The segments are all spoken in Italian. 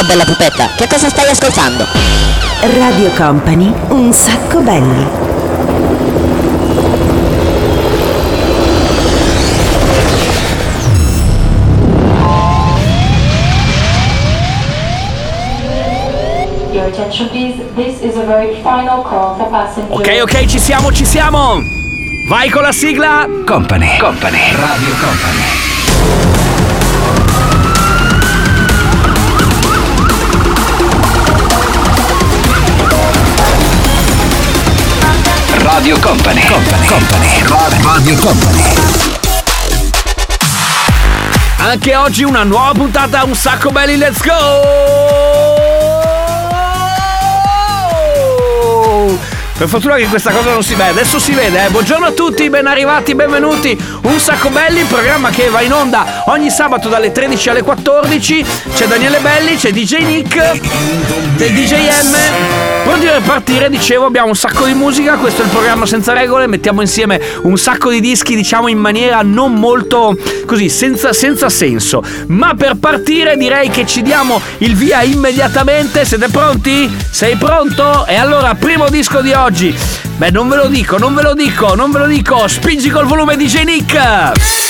Ciao bella pupetta, che cosa stai ascoltando? Radio Company, un sacco belli. Your attention please, this is a very final call for passengers. Ok, ok, ci siamo, ci siamo! Vai con la sigla! Company. Company. Radio Company. Radio Company. Company. Company. Radio Company. Anche oggi una nuova puntata, un sacco belli, let's go! Per fortuna che questa cosa non si vede, adesso si vede, eh. Buongiorno a tutti, ben arrivati, benvenuti. Un sacco belli, il programma che va in onda ogni sabato dalle 13 alle 14. C'è Daniele Belli, c'è DJ Nick, c'è DJ M. Pronti per partire, dicevo, abbiamo un sacco di musica, questo è il programma senza regole, mettiamo insieme un sacco di dischi, diciamo in maniera non molto così, senza, senza senso. Ma per partire direi che ci diamo il via immediatamente. Siete pronti? Sei pronto? E allora, primo disco di oggi. Beh, non ve lo dico, non ve lo dico, non ve lo dico. Spingi col volume di Nick.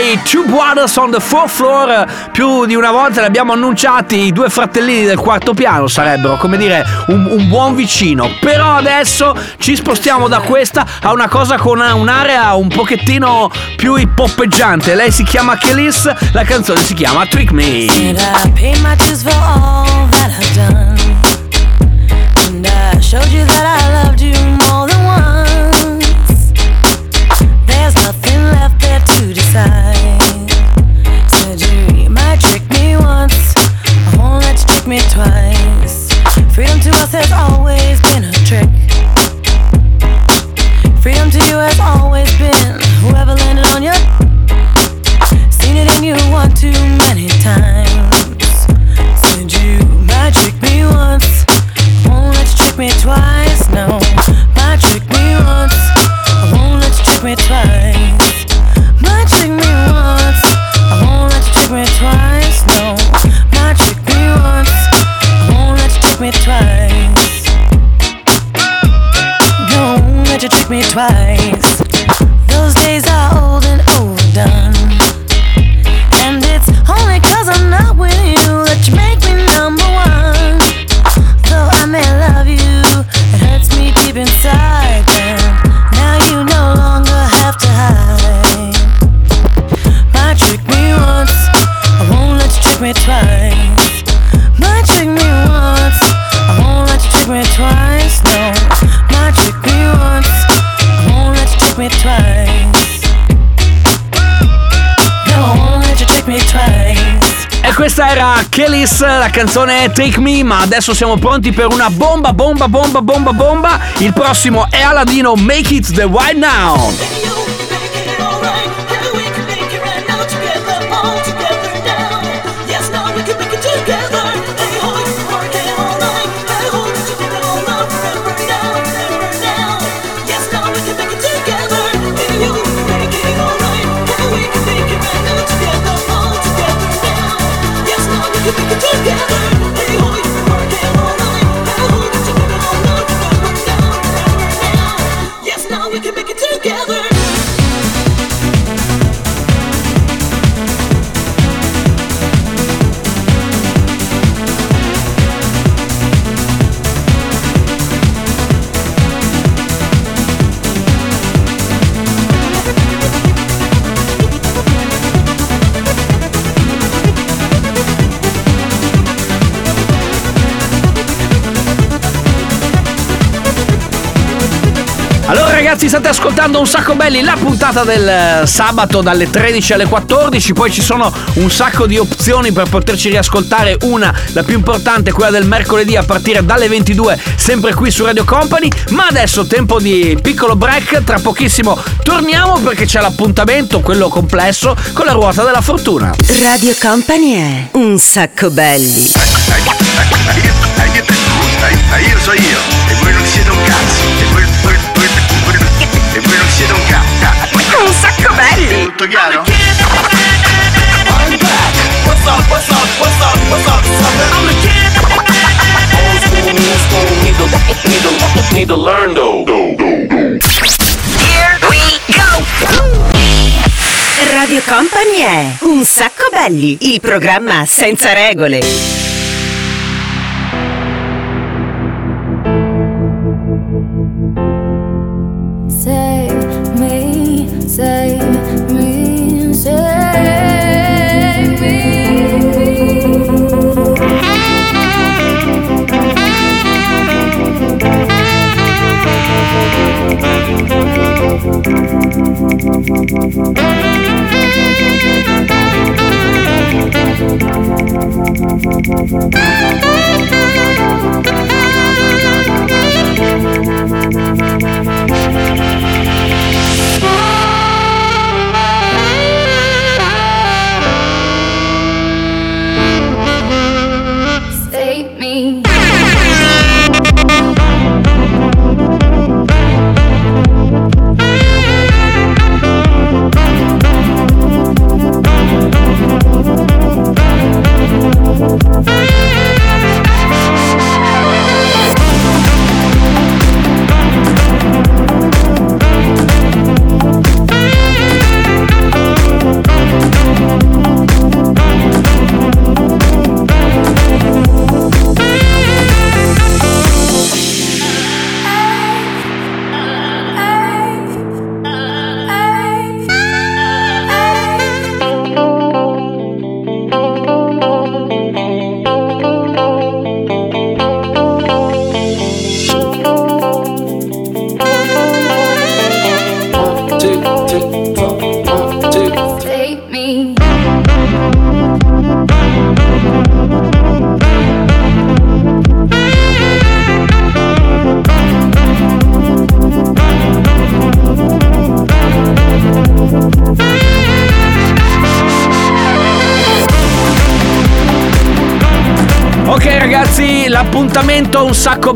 I Two Brothers on the Fourth Floor. Più di una volta li abbiamo annunciati. I due fratellini del quarto piano sarebbero, come dire, un, un buon vicino. Però adesso ci spostiamo da questa a una cosa con un'area un pochettino più hip-hoppeggiante. Lei si chiama Kelis, la canzone si chiama Trick Me. Showed you that I loved me twice. Freedom to us has always been a trick. Freedom to you has always been whoever landed on your Seen it in you one too many times. Said you trick me once, won't let you trick me twice. Kelis, la canzone Take Me, ma adesso siamo pronti per una bomba, bomba, bomba, bomba, bomba. Il prossimo è Aladino, Make It The Right Now. Ascoltando un sacco belli la puntata del eh, sabato dalle 13 alle 14. Poi ci sono un sacco di opzioni per poterci riascoltare. Una, la più importante, quella del mercoledì a partire dalle 22, sempre qui su Radio Company. Ma adesso tempo di piccolo break. Tra pochissimo torniamo perché c'è l'appuntamento, quello complesso, con la ruota della fortuna. Radio Company è un sacco belli. Io so io, e belli! Tutto chiaro? Radio Company è un sacco belli, il programma senza regole.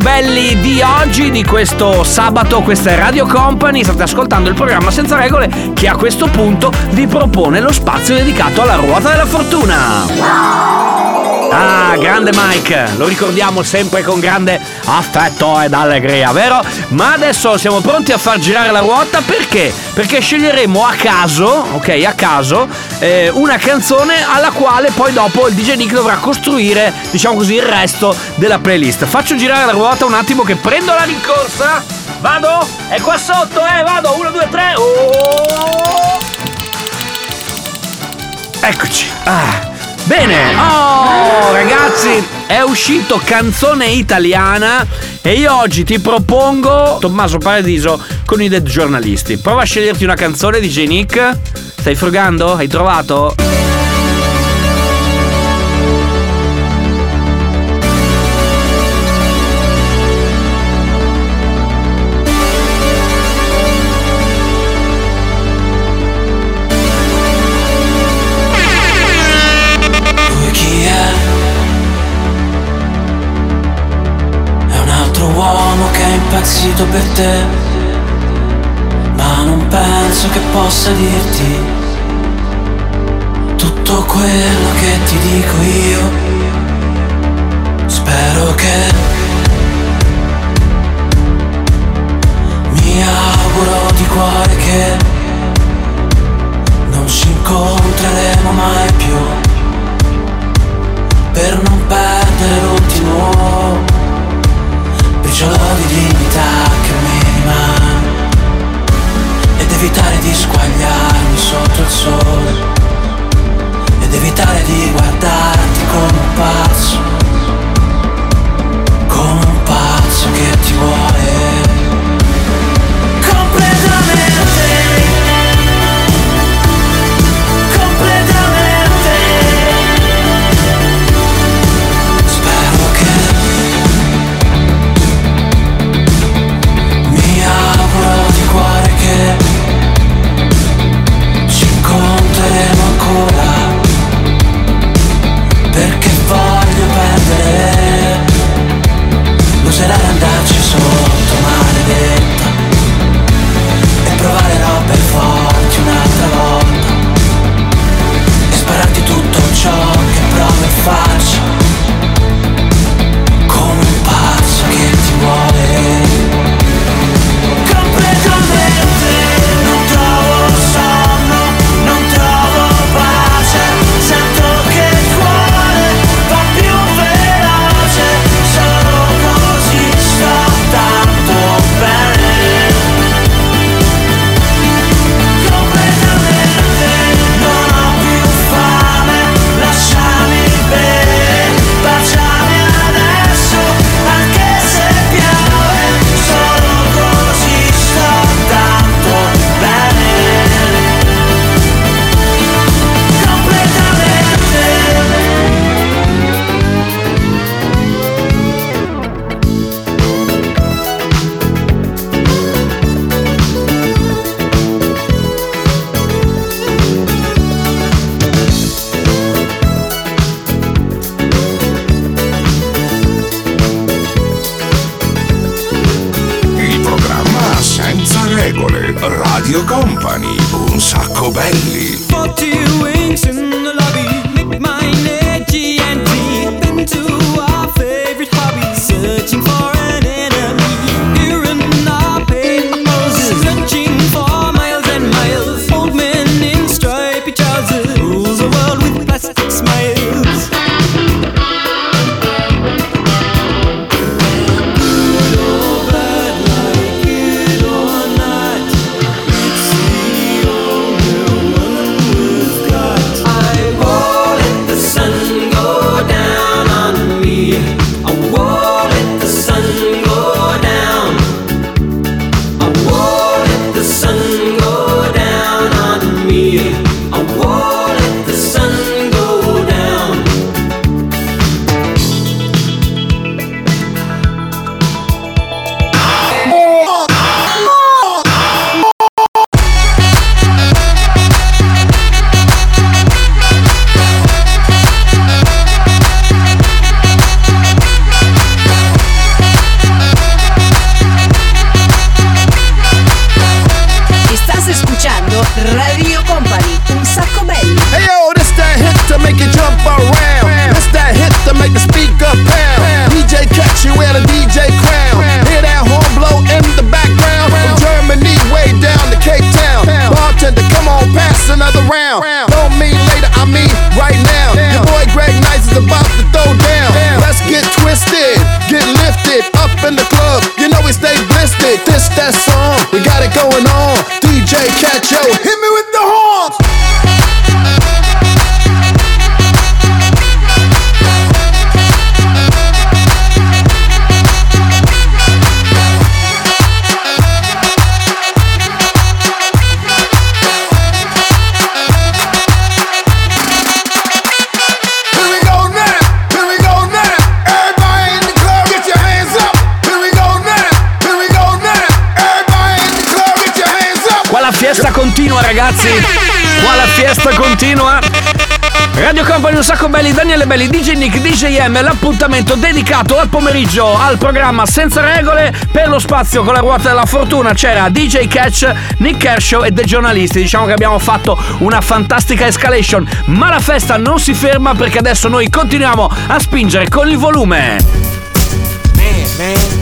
Belli di oggi, di questo sabato, questa è Radio Company, state ascoltando il programma Senza Regole che a questo punto vi propone lo spazio dedicato alla ruota della fortuna. Ah, grande Mike, lo ricordiamo sempre con grande affetto ed allegria, vero? Ma adesso siamo pronti a far girare la ruota perché? Perché sceglieremo a caso, ok, a caso, eh, una canzone alla quale poi dopo il DJ Nick dovrà costruire, diciamo così, il resto della playlist. Faccio girare la ruota un attimo che prendo la rincorsa. Vado? È qua sotto, eh, vado. Uno, due, tre. Oh! Eccoci. Ah. Bene, oh ragazzi, è uscito canzone italiana e io oggi ti propongo Tommaso Paradiso con i Dead Giornalisti. Prova a sceglierti una canzone di J. Nick. Stai frugando? Hai trovato? Impazzito per te, ma non penso che possa dirti tutto quello che ti dico io. Spero che mi auguro di cuore che non ci incontreremo mai più per non perdere l'ultimo briciolo di dignità che mi rimane Ed evitare di squagliarmi sotto il sole Ed evitare di guardarti come un pazzo Come un pazzo che ti vuole Completamente. Wings in the lobby, Radio Company, un sacco belli. Hey yo, this that hit to make you jump around. This that hit to make the speaker pound. DJ catch you wear the DJ crown. Hear that horn blow in the background. From Germany way down to Cape Town. Bartender, come on, pass another round. Don't mean later, I mean right now. Your boy Greg Nice is about to throw down. Let's get twisted, get lifted up in the club. You know we stay blistered. This that song, we got it going on. DJ Catch yo, hit me with ragazzi. Qua la fiesta continua. Radio Company un sacco belli, Daniele Belli, DJ Nick, DJ M, l'appuntamento dedicato al pomeriggio al programma Senza Regole per lo spazio con la ruota della fortuna. C'era DJ Catch, Nick Kershaw e dei giornalisti. Diciamo che abbiamo fatto una fantastica escalation, ma la festa non si ferma perché adesso noi continuiamo a spingere con il volume. Man, man.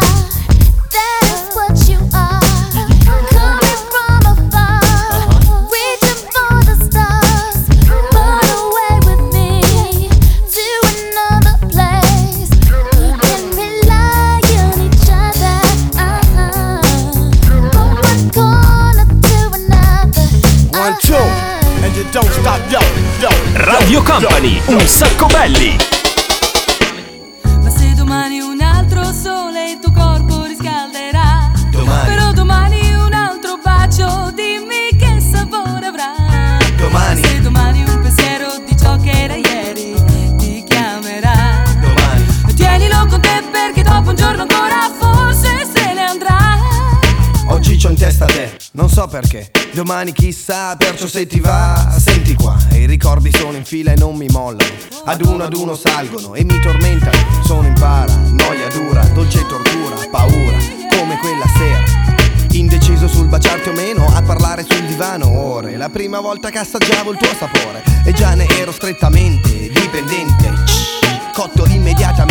Radio Company, un sacco belli. Ma se domani un altro sole il tuo corpo riscalderà Domani. Però domani un altro bacio Dimmi che sapore avrà Domani. Se domani un pensiero di ciò che era ieri Ti chiamerà Domani. E Tienilo con te perché dopo un giorno ancora Forse se ne andrà Oggi c'ho in testa te, non so perché. Domani chissà, perciò se ti va, senti qua. I ricordi sono in fila e non mi mollano. Ad uno ad uno salgono e mi tormentano. Sono in para, noia dura, dolce tortura, paura, come quella sera. Indeciso sul baciarti o meno, a parlare sul divano ore La prima volta che assaggiavo il tuo sapore E già ne ero strettamente dipendente Cotto immediatamente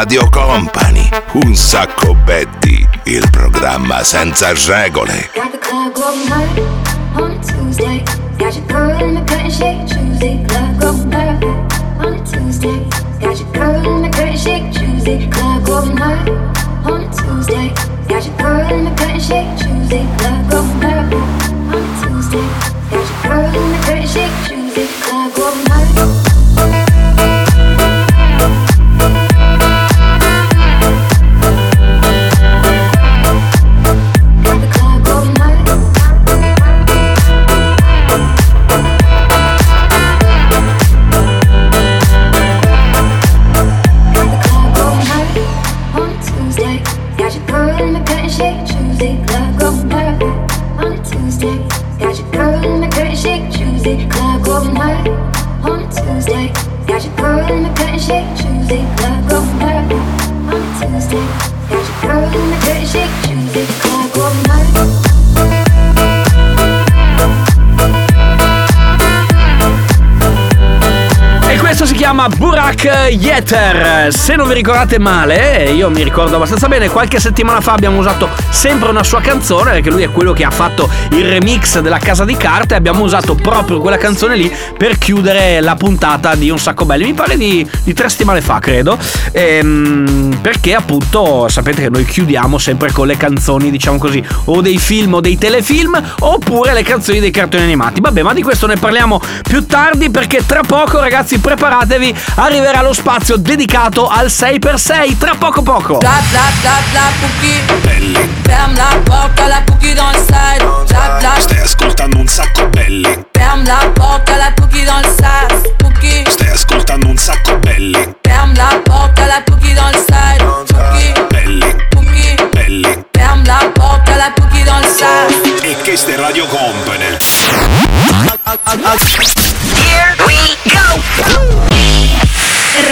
Radio Company, un sacco Betty, il programma senza regole. Got Tuesday. Got your girl in the curtain shake Tuesday. Club going hard on a Tuesday. Got your shake Tuesday. Burak Yeter. Se non vi ricordate male, io mi ricordo abbastanza bene, qualche settimana fa abbiamo usato sempre una sua canzone, perché lui è quello che ha fatto il remix della Casa di Carta e abbiamo usato proprio quella canzone lì per chiudere la puntata di Un Sacco Belli. Mi pare di, di tre settimane fa, credo. Ehm, perché appunto sapete che noi chiudiamo sempre con le canzoni, diciamo così, o dei film o dei telefilm, oppure le canzoni dei cartoni animati. Vabbè, ma di questo ne parliamo più tardi perché tra poco, ragazzi, preparatevi, arriverà lo spazio dedicato al 6x6. Tra poco poco. Bla bla bla bla cookie Ferme la porte à la cookie dans le side Stai ascoltando un sacco belli. Ferme la porte à la cookie dans le side Cookie Stai ascoltando un sacco belli. Ferme la porte à la cookie dans le side Cookie Belli, Cookie belli. Ferme la porte à la cookie dans le side E che ste Radio Company. Here we!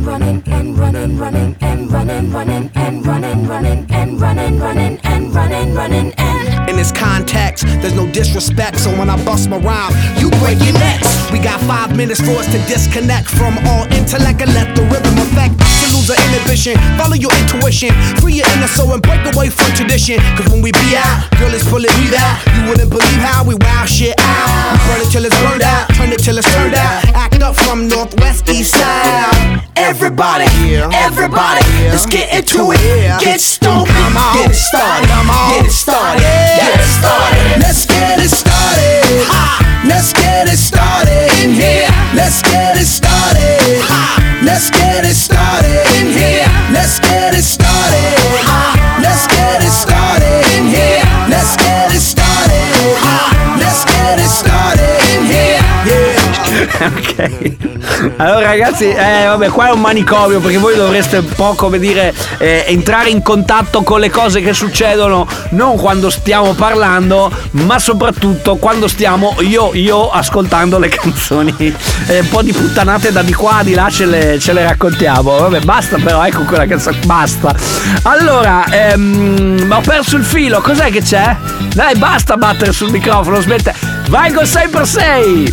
Running, running, and running, running, and running, running, and running, running, and running, running, and running, running, and. In this context, there's no disrespect, so when I bust my rhyme, you break your necks. We got five minutes for us to disconnect from all intellect and let the rhythm affect. To lose our inhibition, follow your intuition, free your inner soul and break away from tradition. Cause when we be out, girl, it's pulling me out. You wouldn't believe how we wow shit out. We burn it till it's burned out, turn it till it's turned Everybody, everybody, let's get into it. Get stoked, get it started, get it started, get it started. Let's get it started. Ha! Let's get it started in here. Let's get it started. ok. Allora ragazzi, eh, vabbè, qua è un manicomio perché voi dovreste un po' come dire eh, entrare in contatto con le cose che succedono non quando stiamo parlando, ma soprattutto quando stiamo io, io ascoltando le canzoni. Eh, un po' di puttanate da di qua, di là ce le, ce le raccontiamo. Vabbè, basta però, ecco quella canzone, basta. Allora, ehm, ho perso il filo, cos'è che c'è? Dai, basta battere sul microfono, smette. Vai col 6x6!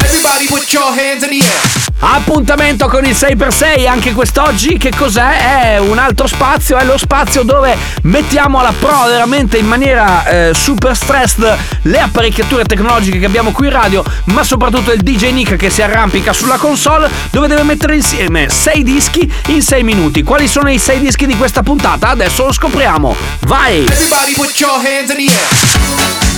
Appuntamento con il 6x6 anche quest'oggi. Che cos'è? È un altro spazio, è lo spazio dove mettiamo alla prova veramente in maniera eh, super stressed le apparecchiature tecnologiche che abbiamo qui in radio, ma soprattutto il DJ Nick che si arrampica sulla console dove deve mettere insieme 6 dischi in 6 minuti. Quali sono i 6 dischi di questa puntata? Adesso lo scopriamo. Vai! Everybody put your hands in the air.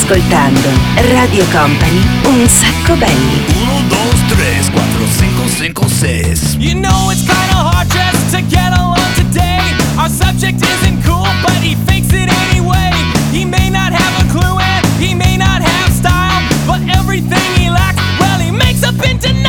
ascoltando Radio Company, un sacco belli. 1, 2, 3, 4, 5, 5, 6. You know it's kinda hard just to get along today. Our subject isn't cool, but he fakes it anyway. He may not have a clue and he may not have style, but everything he lacks, well, he makes up into. denial.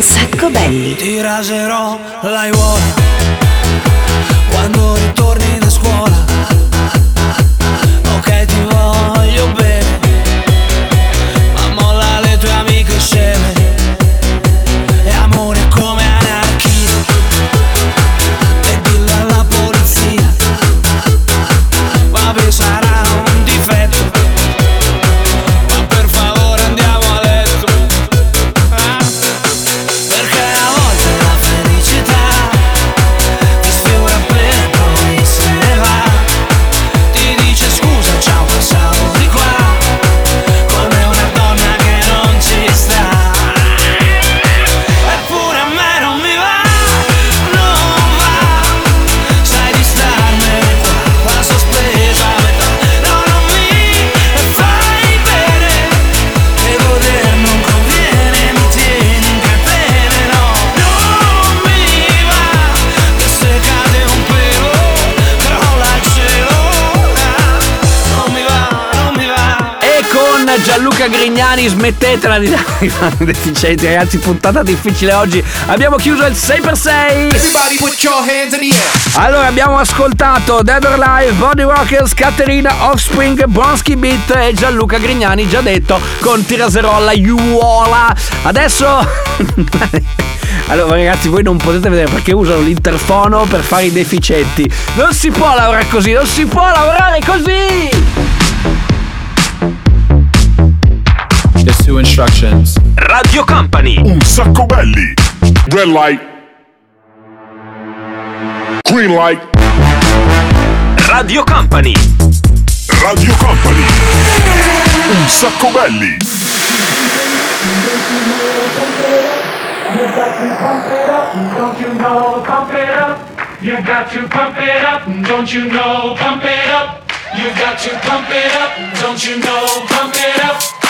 un sacco belli. Ti raserò la quando Gianluca Grignani, smettetela di dare deficienti, ragazzi, puntata difficile oggi. Abbiamo chiuso il 6x6. Allora, abbiamo ascoltato Deborah Live, Body Rockers, Caterina, Offspring, Bronski Beat e Gianluca Grignani, già detto, con Tiraserolla, Iuola. Adesso... Allora ragazzi voi non potete vedere perché usano l'interfono per fare i deficienti. Non si può lavorare così, non si può lavorare così! to instructions. Radio Company. Um Un sacco belli. Red light. Green light. Radio Company. Radio Company. Um Un sacco belli. You got to pump it up, don't you know? Pump it up. You got to pump it up, don't you know? Pump it up. You got to pump it up, don't you know? Pump it up.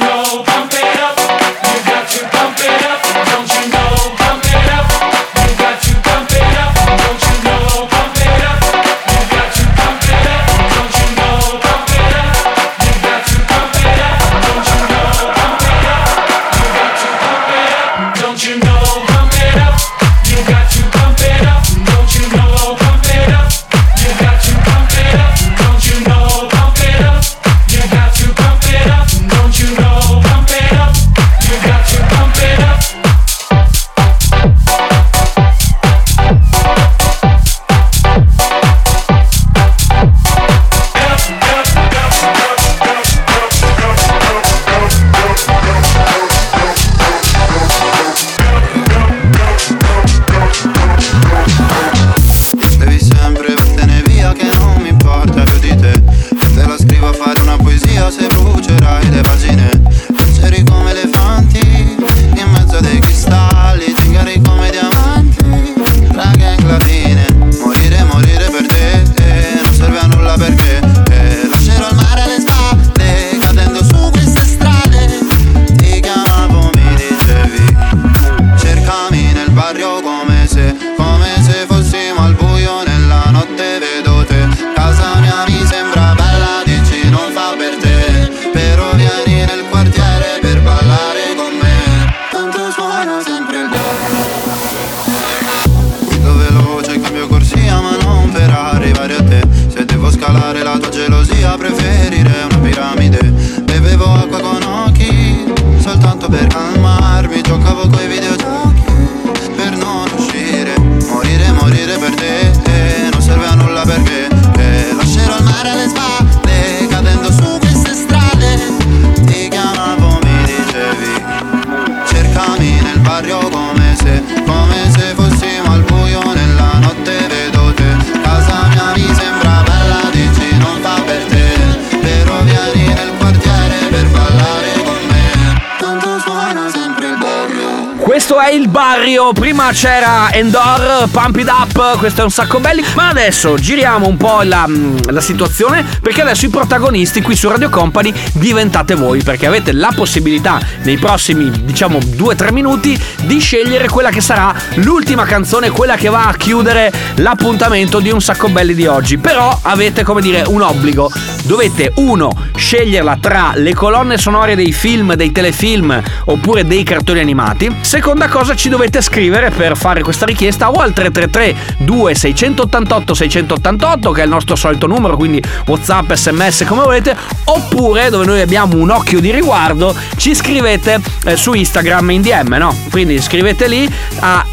C'era Endor, Pump It Up, questo è un sacco belli, ma adesso giriamo un po' la, la situazione perché adesso i protagonisti qui su Radio Company diventate voi perché avete la possibilità nei prossimi diciamo 2-3 minuti di scegliere quella che sarà l'ultima canzone, quella che va a chiudere l'appuntamento di un sacco belli di oggi. Però avete come dire un obbligo, dovete uno sceglierla tra le colonne sonore dei film, dei telefilm oppure dei cartoni animati. Seconda cosa ci dovete scrivere per fare questa richiesta o al 333 2688 688 che è il nostro solito numero, quindi WhatsApp, SMS come volete, oppure dove noi abbiamo un occhio di riguardo ci scrivete eh, su Instagram in DM, no? Quindi scrivete lì a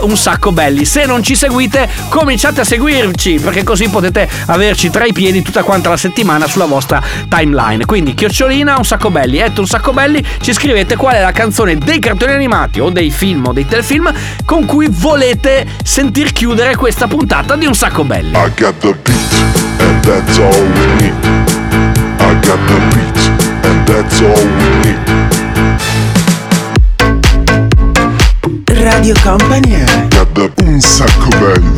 un sacco belli. Se non ci seguite, cominciate a seguirci perché così potete averci tra i piedi tutta quanta la settimana sulla vostra timeline. Quindi chiocciolina un sacco belli, at un sacco belli, ci scrivete qual è la canzone dei cartoni animati o dei film o dei telefilm con cui volete sentir chiudere questa puntata di un sacco belli. I got the beat, and that's all we need. I got the beat, and that's all we need. Radio Company Got the un sacco belli.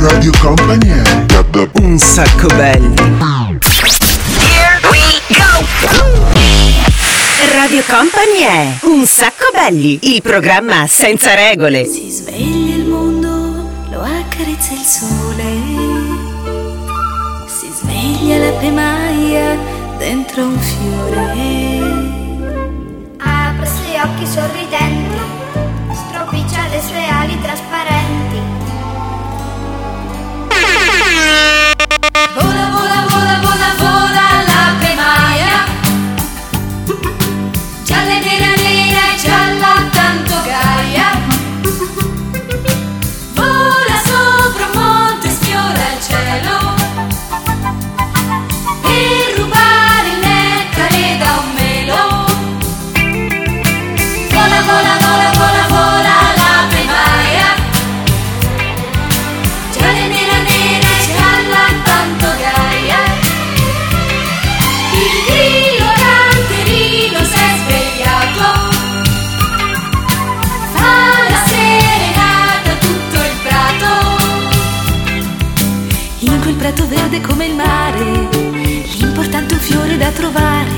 Radio Company Got the un sacco belli. Here we go! Radio Company è Un sacco belli, il programma senza regole. Si sveglia il mondo, lo accarezza il sole. Si sveglia la primaia dentro un fiore. Apre gli occhi sorridenti, verde come il mare, l'importante è un fiore da trovare.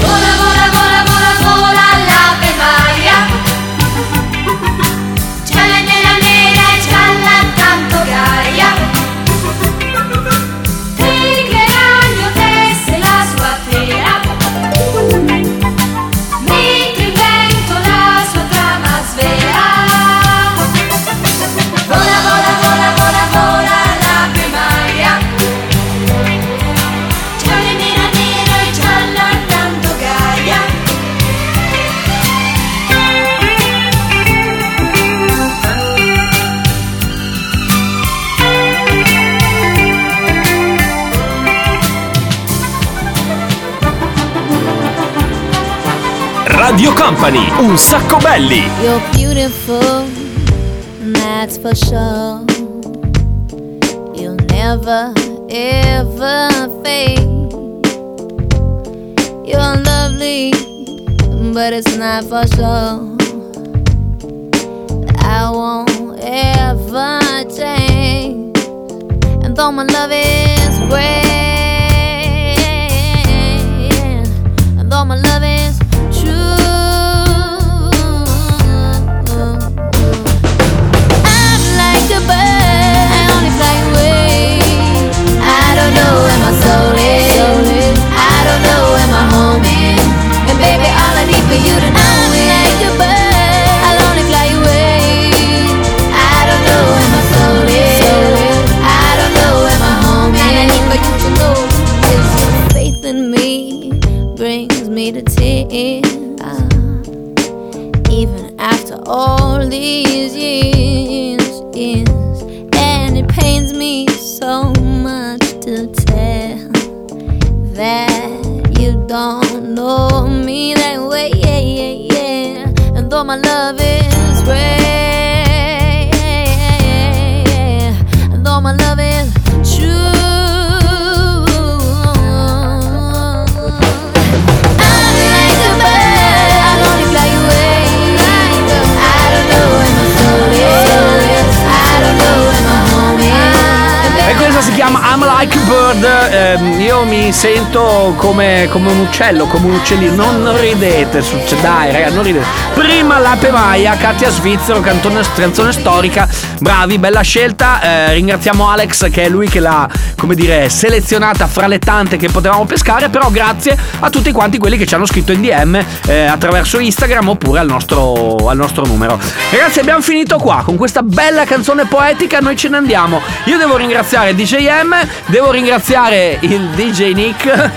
Vola, un sacco belli. You're beautiful, that's for sure. You'll never, ever fade. You're lovely, but it's not for sure. Come, come un uccello, come un uccellino. Non, ridete, succe- dai, raga, non ridete. Prima l'ape Maia, Katia Svizzero, cantone, canzone storica. Bravi, bella scelta. Eh, ringraziamo Alex che è lui che l'ha, come dire, selezionata fra le tante che potevamo pescare. Però grazie a tutti quanti quelli che ci hanno scritto in DM eh, attraverso Instagram oppure al nostro, al nostro numero. Ragazzi, abbiamo finito qua con questa bella canzone poetica. Noi ce ne andiamo. Io devo ringraziare DJ M, devo ringraziare il DJ Nick.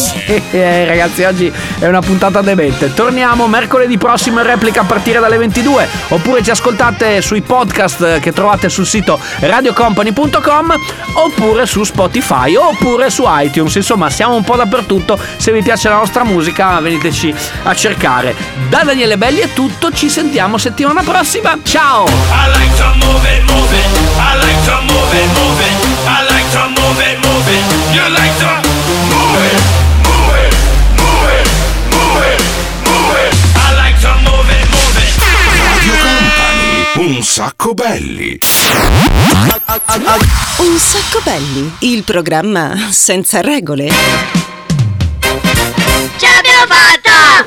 Eh, ragazzi, oggi è una puntata demente. Torniamo mercoledì prossimo in replica a partire dalle 22. Oppure ci ascoltate sui podcast che trovate sul sito radiocompany.com oppure su Spotify oppure su iTunes. Insomma, siamo un po' dappertutto. Se vi piace la nostra musica, veniteci a cercare. Da Daniele Belli è tutto. Ci sentiamo settimana prossima. Ciao! I like to sacco belli. Un sacco belli, il programma senza regole. Ce l'abbiamo fatta!